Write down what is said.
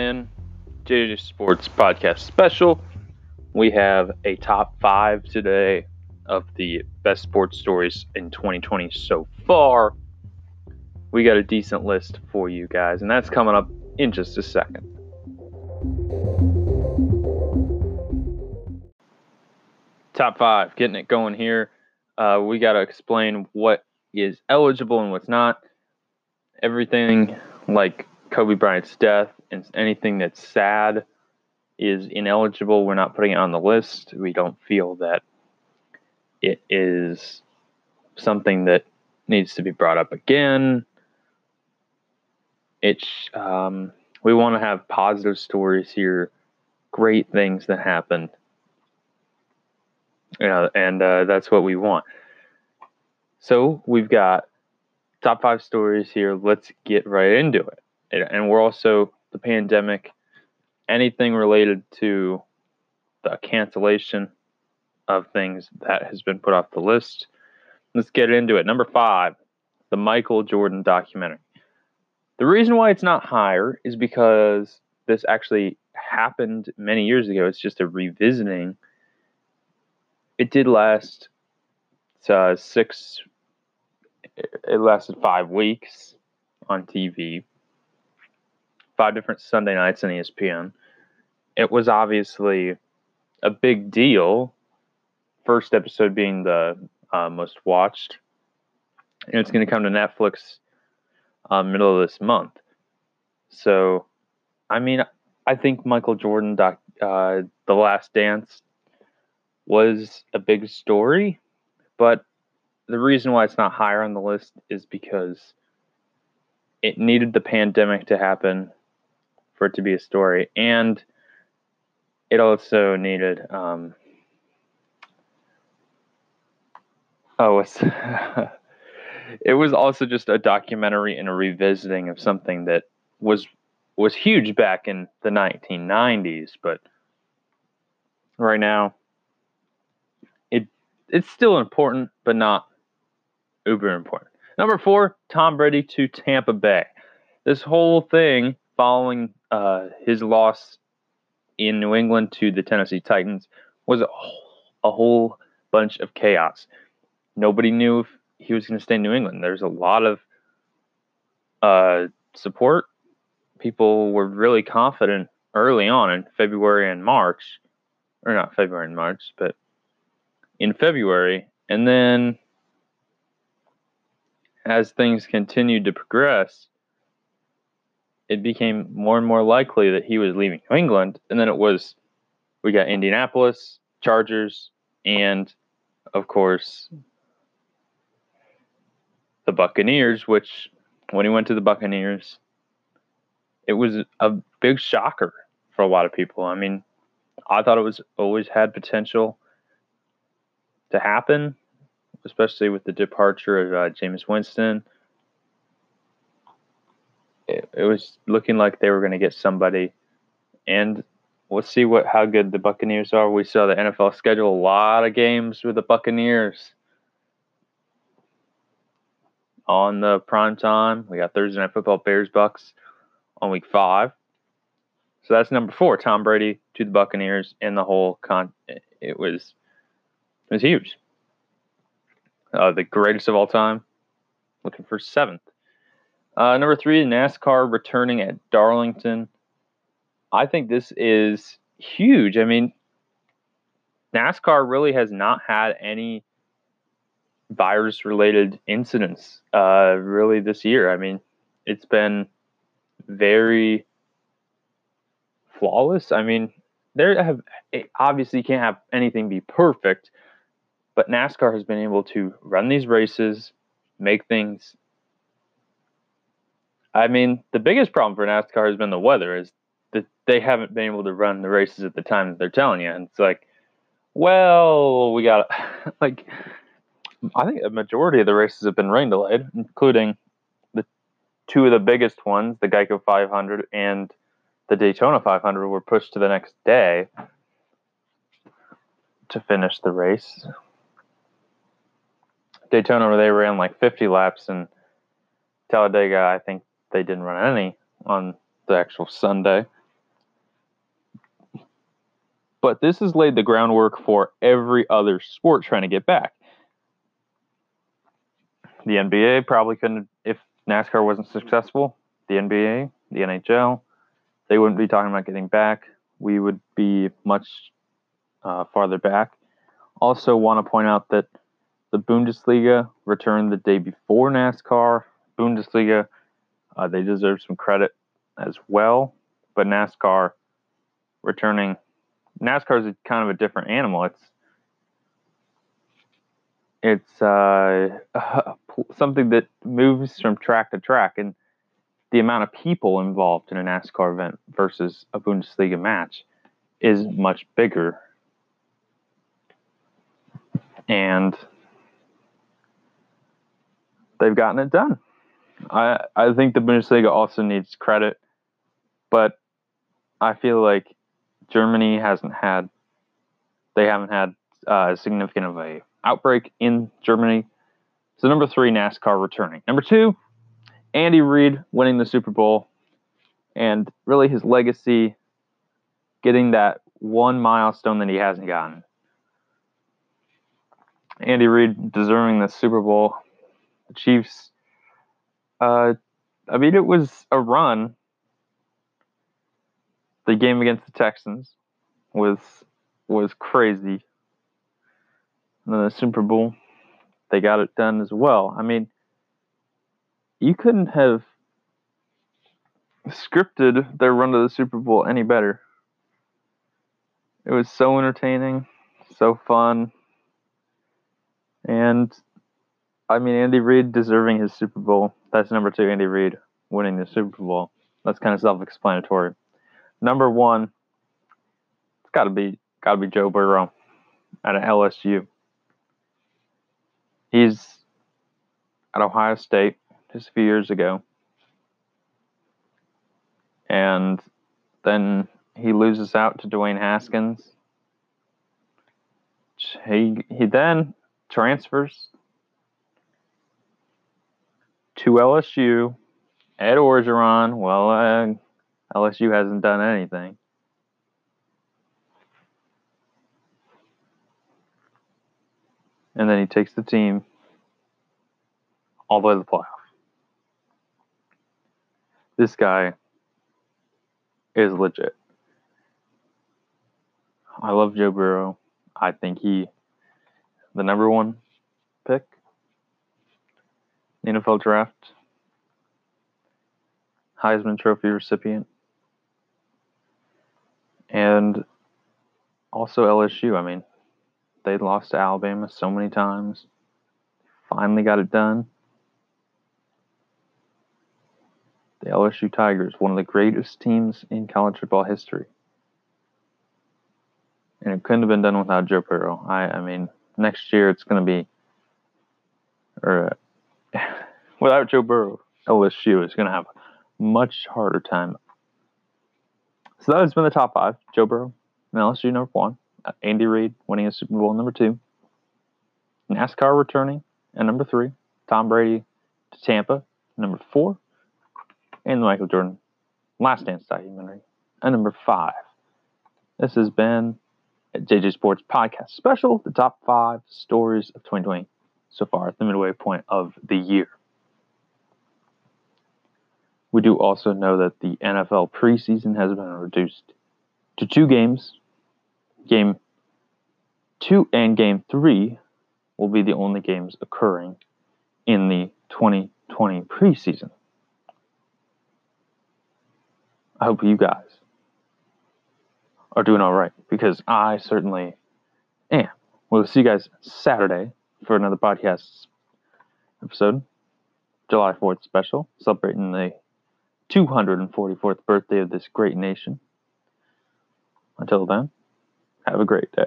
in JJ Sports Podcast Special. We have a top five today of the best sports stories in 2020 so far. We got a decent list for you guys, and that's coming up in just a second. Top five, getting it going here. Uh, we got to explain what is eligible and what's not. Everything like Kobe Bryant's death and anything that's sad is ineligible. We're not putting it on the list. We don't feel that it is something that needs to be brought up again. It's um, we want to have positive stories here, great things that happened. Know, and uh, that's what we want. So we've got top five stories here. Let's get right into it. And we're also the pandemic, anything related to the cancellation of things that has been put off the list. Let's get into it. Number five, the Michael Jordan documentary. The reason why it's not higher is because this actually happened many years ago. It's just a revisiting. It did last uh, six, it lasted five weeks on TV, five different Sunday nights on ESPN. It was obviously a big deal. First episode being the uh, most watched, and it's going to come to Netflix uh, middle of this month. So, I mean, I think Michael Jordan, doc, uh, The Last Dance, was a big story, but the reason why it's not higher on the list is because it needed the pandemic to happen for it to be a story, and it also needed. Um, oh, it's it was also just a documentary and a revisiting of something that was was huge back in the 1990s, but right now it it's still important, but not uber important. Number four, Tom Brady to Tampa Bay. This whole thing following uh, his loss in New England to the Tennessee Titans was a whole, a whole bunch of chaos. Nobody knew if he was going to stay in New England. There's a lot of uh, support. People were really confident early on in February and March, or not February and March, but in February. And then as things continued to progress, it became more and more likely that he was leaving New England. And then it was, we got Indianapolis, Chargers, and of course, the Buccaneers, which when he went to the Buccaneers, it was a big shocker for a lot of people. I mean, I thought it was always had potential to happen, especially with the departure of uh, Jameis Winston it, it was looking like they were going to get somebody, and we'll see what how good the Buccaneers are. We saw the NFL schedule a lot of games with the Buccaneers on the prime time. We got Thursday night football, Bears Bucks on week five. So that's number four. Tom Brady to the Buccaneers and the whole con. It was it was huge. Uh, the greatest of all time. Looking for seventh. Uh, number three, NASCAR returning at Darlington. I think this is huge. I mean, NASCAR really has not had any virus related incidents uh, really this year. I mean, it's been very flawless. I mean, there have obviously can't have anything be perfect, but NASCAR has been able to run these races, make things I mean, the biggest problem for NASCAR has been the weather. Is that they haven't been able to run the races at the time that they're telling you, and it's like, well, we got like, I think a majority of the races have been rain delayed, including the two of the biggest ones, the Geico 500 and the Daytona 500, were pushed to the next day to finish the race. Daytona, where they ran like 50 laps, and Talladega, I think they didn't run any on the actual Sunday. But this has laid the groundwork for every other sport trying to get back. The NBA probably couldn't, if NASCAR wasn't successful, the NBA, the NHL, they wouldn't be talking about getting back. We would be much uh, farther back. Also, want to point out that the Bundesliga returned the day before NASCAR. Bundesliga, uh, they deserve some credit as well, but NASCAR returning. NASCAR is kind of a different animal. It's it's uh, something that moves from track to track, and the amount of people involved in a NASCAR event versus a Bundesliga match is much bigger. And they've gotten it done. I I think the Bundesliga also needs credit, but I feel like Germany hasn't had they haven't had uh, significant of a outbreak in Germany. So number three, NASCAR returning. Number two, Andy Reid winning the Super Bowl, and really his legacy, getting that one milestone that he hasn't gotten. Andy Reid deserving the Super Bowl. The Chiefs. Uh, I mean, it was a run. The game against the Texans was was crazy. And then the Super Bowl, they got it done as well. I mean, you couldn't have scripted their run to the Super Bowl any better. It was so entertaining, so fun. And I mean, Andy Reid deserving his Super Bowl. That's number two, Andy Reid winning the Super Bowl. That's kind of self explanatory. Number one, it's got to be got to be Joe Burrow at LSU. He's at Ohio State just a few years ago. And then he loses out to Dwayne Haskins. He he then transfers to LSU. Ed Orgeron, well, uh, LSU hasn't done anything. And then he takes the team all the way to the playoff. This guy is legit. I love Joe Burrow. I think he the number one pick NFL draft. Heisman Trophy recipient. And also LSU. I mean, they lost to Alabama so many times. Finally got it done. The LSU Tigers, one of the greatest teams in college football history. And it couldn't have been done without Joe Burrow. I, I mean, next year it's going to be, or without Joe Burrow, LSU is going to have a much harder time. So that has been the top five. Joe Burrow, LSU number one. Andy Reid winning a Super Bowl number two. NASCAR returning and number three. Tom Brady to Tampa, number four. And the Michael Jordan Last Dance documentary, and number five. This has been a JJ Sports Podcast special, the top five stories of 2020 so far at the midway point of the year. We do also know that the NFL preseason has been reduced to two games Game two and game three will be the only games occurring in the 2020 preseason. I hope you guys are doing all right because I certainly am. We'll see you guys Saturday for another podcast episode, July 4th special, celebrating the 244th birthday of this great nation. Until then, have a great day.